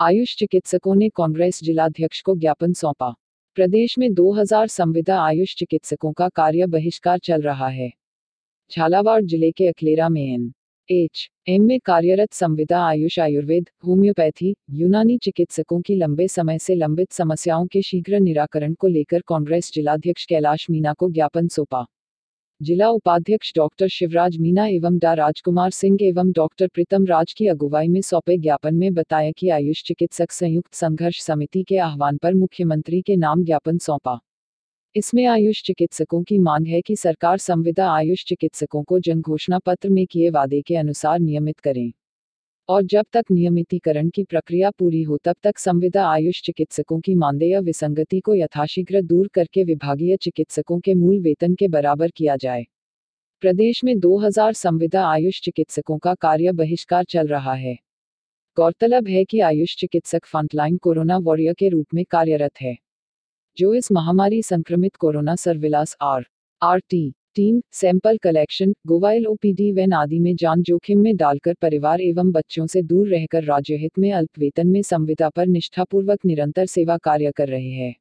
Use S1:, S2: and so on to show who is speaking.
S1: आयुष चिकित्सकों ने कांग्रेस जिलाध्यक्ष को ज्ञापन सौंपा। प्रदेश में 2000 संविदा आयुष चिकित्सकों का कार्य बहिष्कार चल रहा है। झालावाड़ ज़िले के अखलेरा में एन एच एम में कार्यरत संविदा आयुष आयुर्वेद, होम्योपैथी, यूनानी चिकित्सकों की लंबे समय से लंबित समस्याओं के शीघ्र निराकरण को लेकर कांग्रेस जिलाध्यक्ष कैलाश मीना को ज्ञापन सौंपा। जिला उपाध्यक्ष डॉक्टर शिवराज मीना एवं डा राजकुमार सिंह एवं डॉक्टर प्रीतम राज की अगुवाई में सौंपे ज्ञापन में बताया कि आयुष चिकित्सक संयुक्त संघर्ष समिति के आह्वान पर मुख्यमंत्री के नाम ज्ञापन सौंपा। इसमें आयुष चिकित्सकों की मांग है कि सरकार संविदा आयुष चिकित्सकों को जन घोषणा पत्र में किए वादे के अनुसार नियमित करें। और जब तक नियमितीकरण की प्रक्रिया पूरी हो, तब तक संविदा आयुष चिकित्सकों की मानदेय विसंगति को यथाशीघ्र दूर करके विभागीय चिकित्सकों के मूल वेतन के बराबर किया जाए। प्रदेश में 2000 संविदा आयुष चिकित्सकों का कार्य बहिष्कार चल रहा है। गौरतलब है कि आयुष चिकित्सक फ्रंटलाइन कोरोना वॉरियर के रूप में कार्यरत है, जो इस महामारी संक्रमित corona surveillance R R T team sample collection गोवाइल OPD van आदि में जान जोखिम में डालकर परिवार एवं बच्चों से दूर रहकर राज्य हित में अल्प वेतन में संविदा पर निष्ठापूर्वक निरंतर सेवा कार्य कर रहे हैं।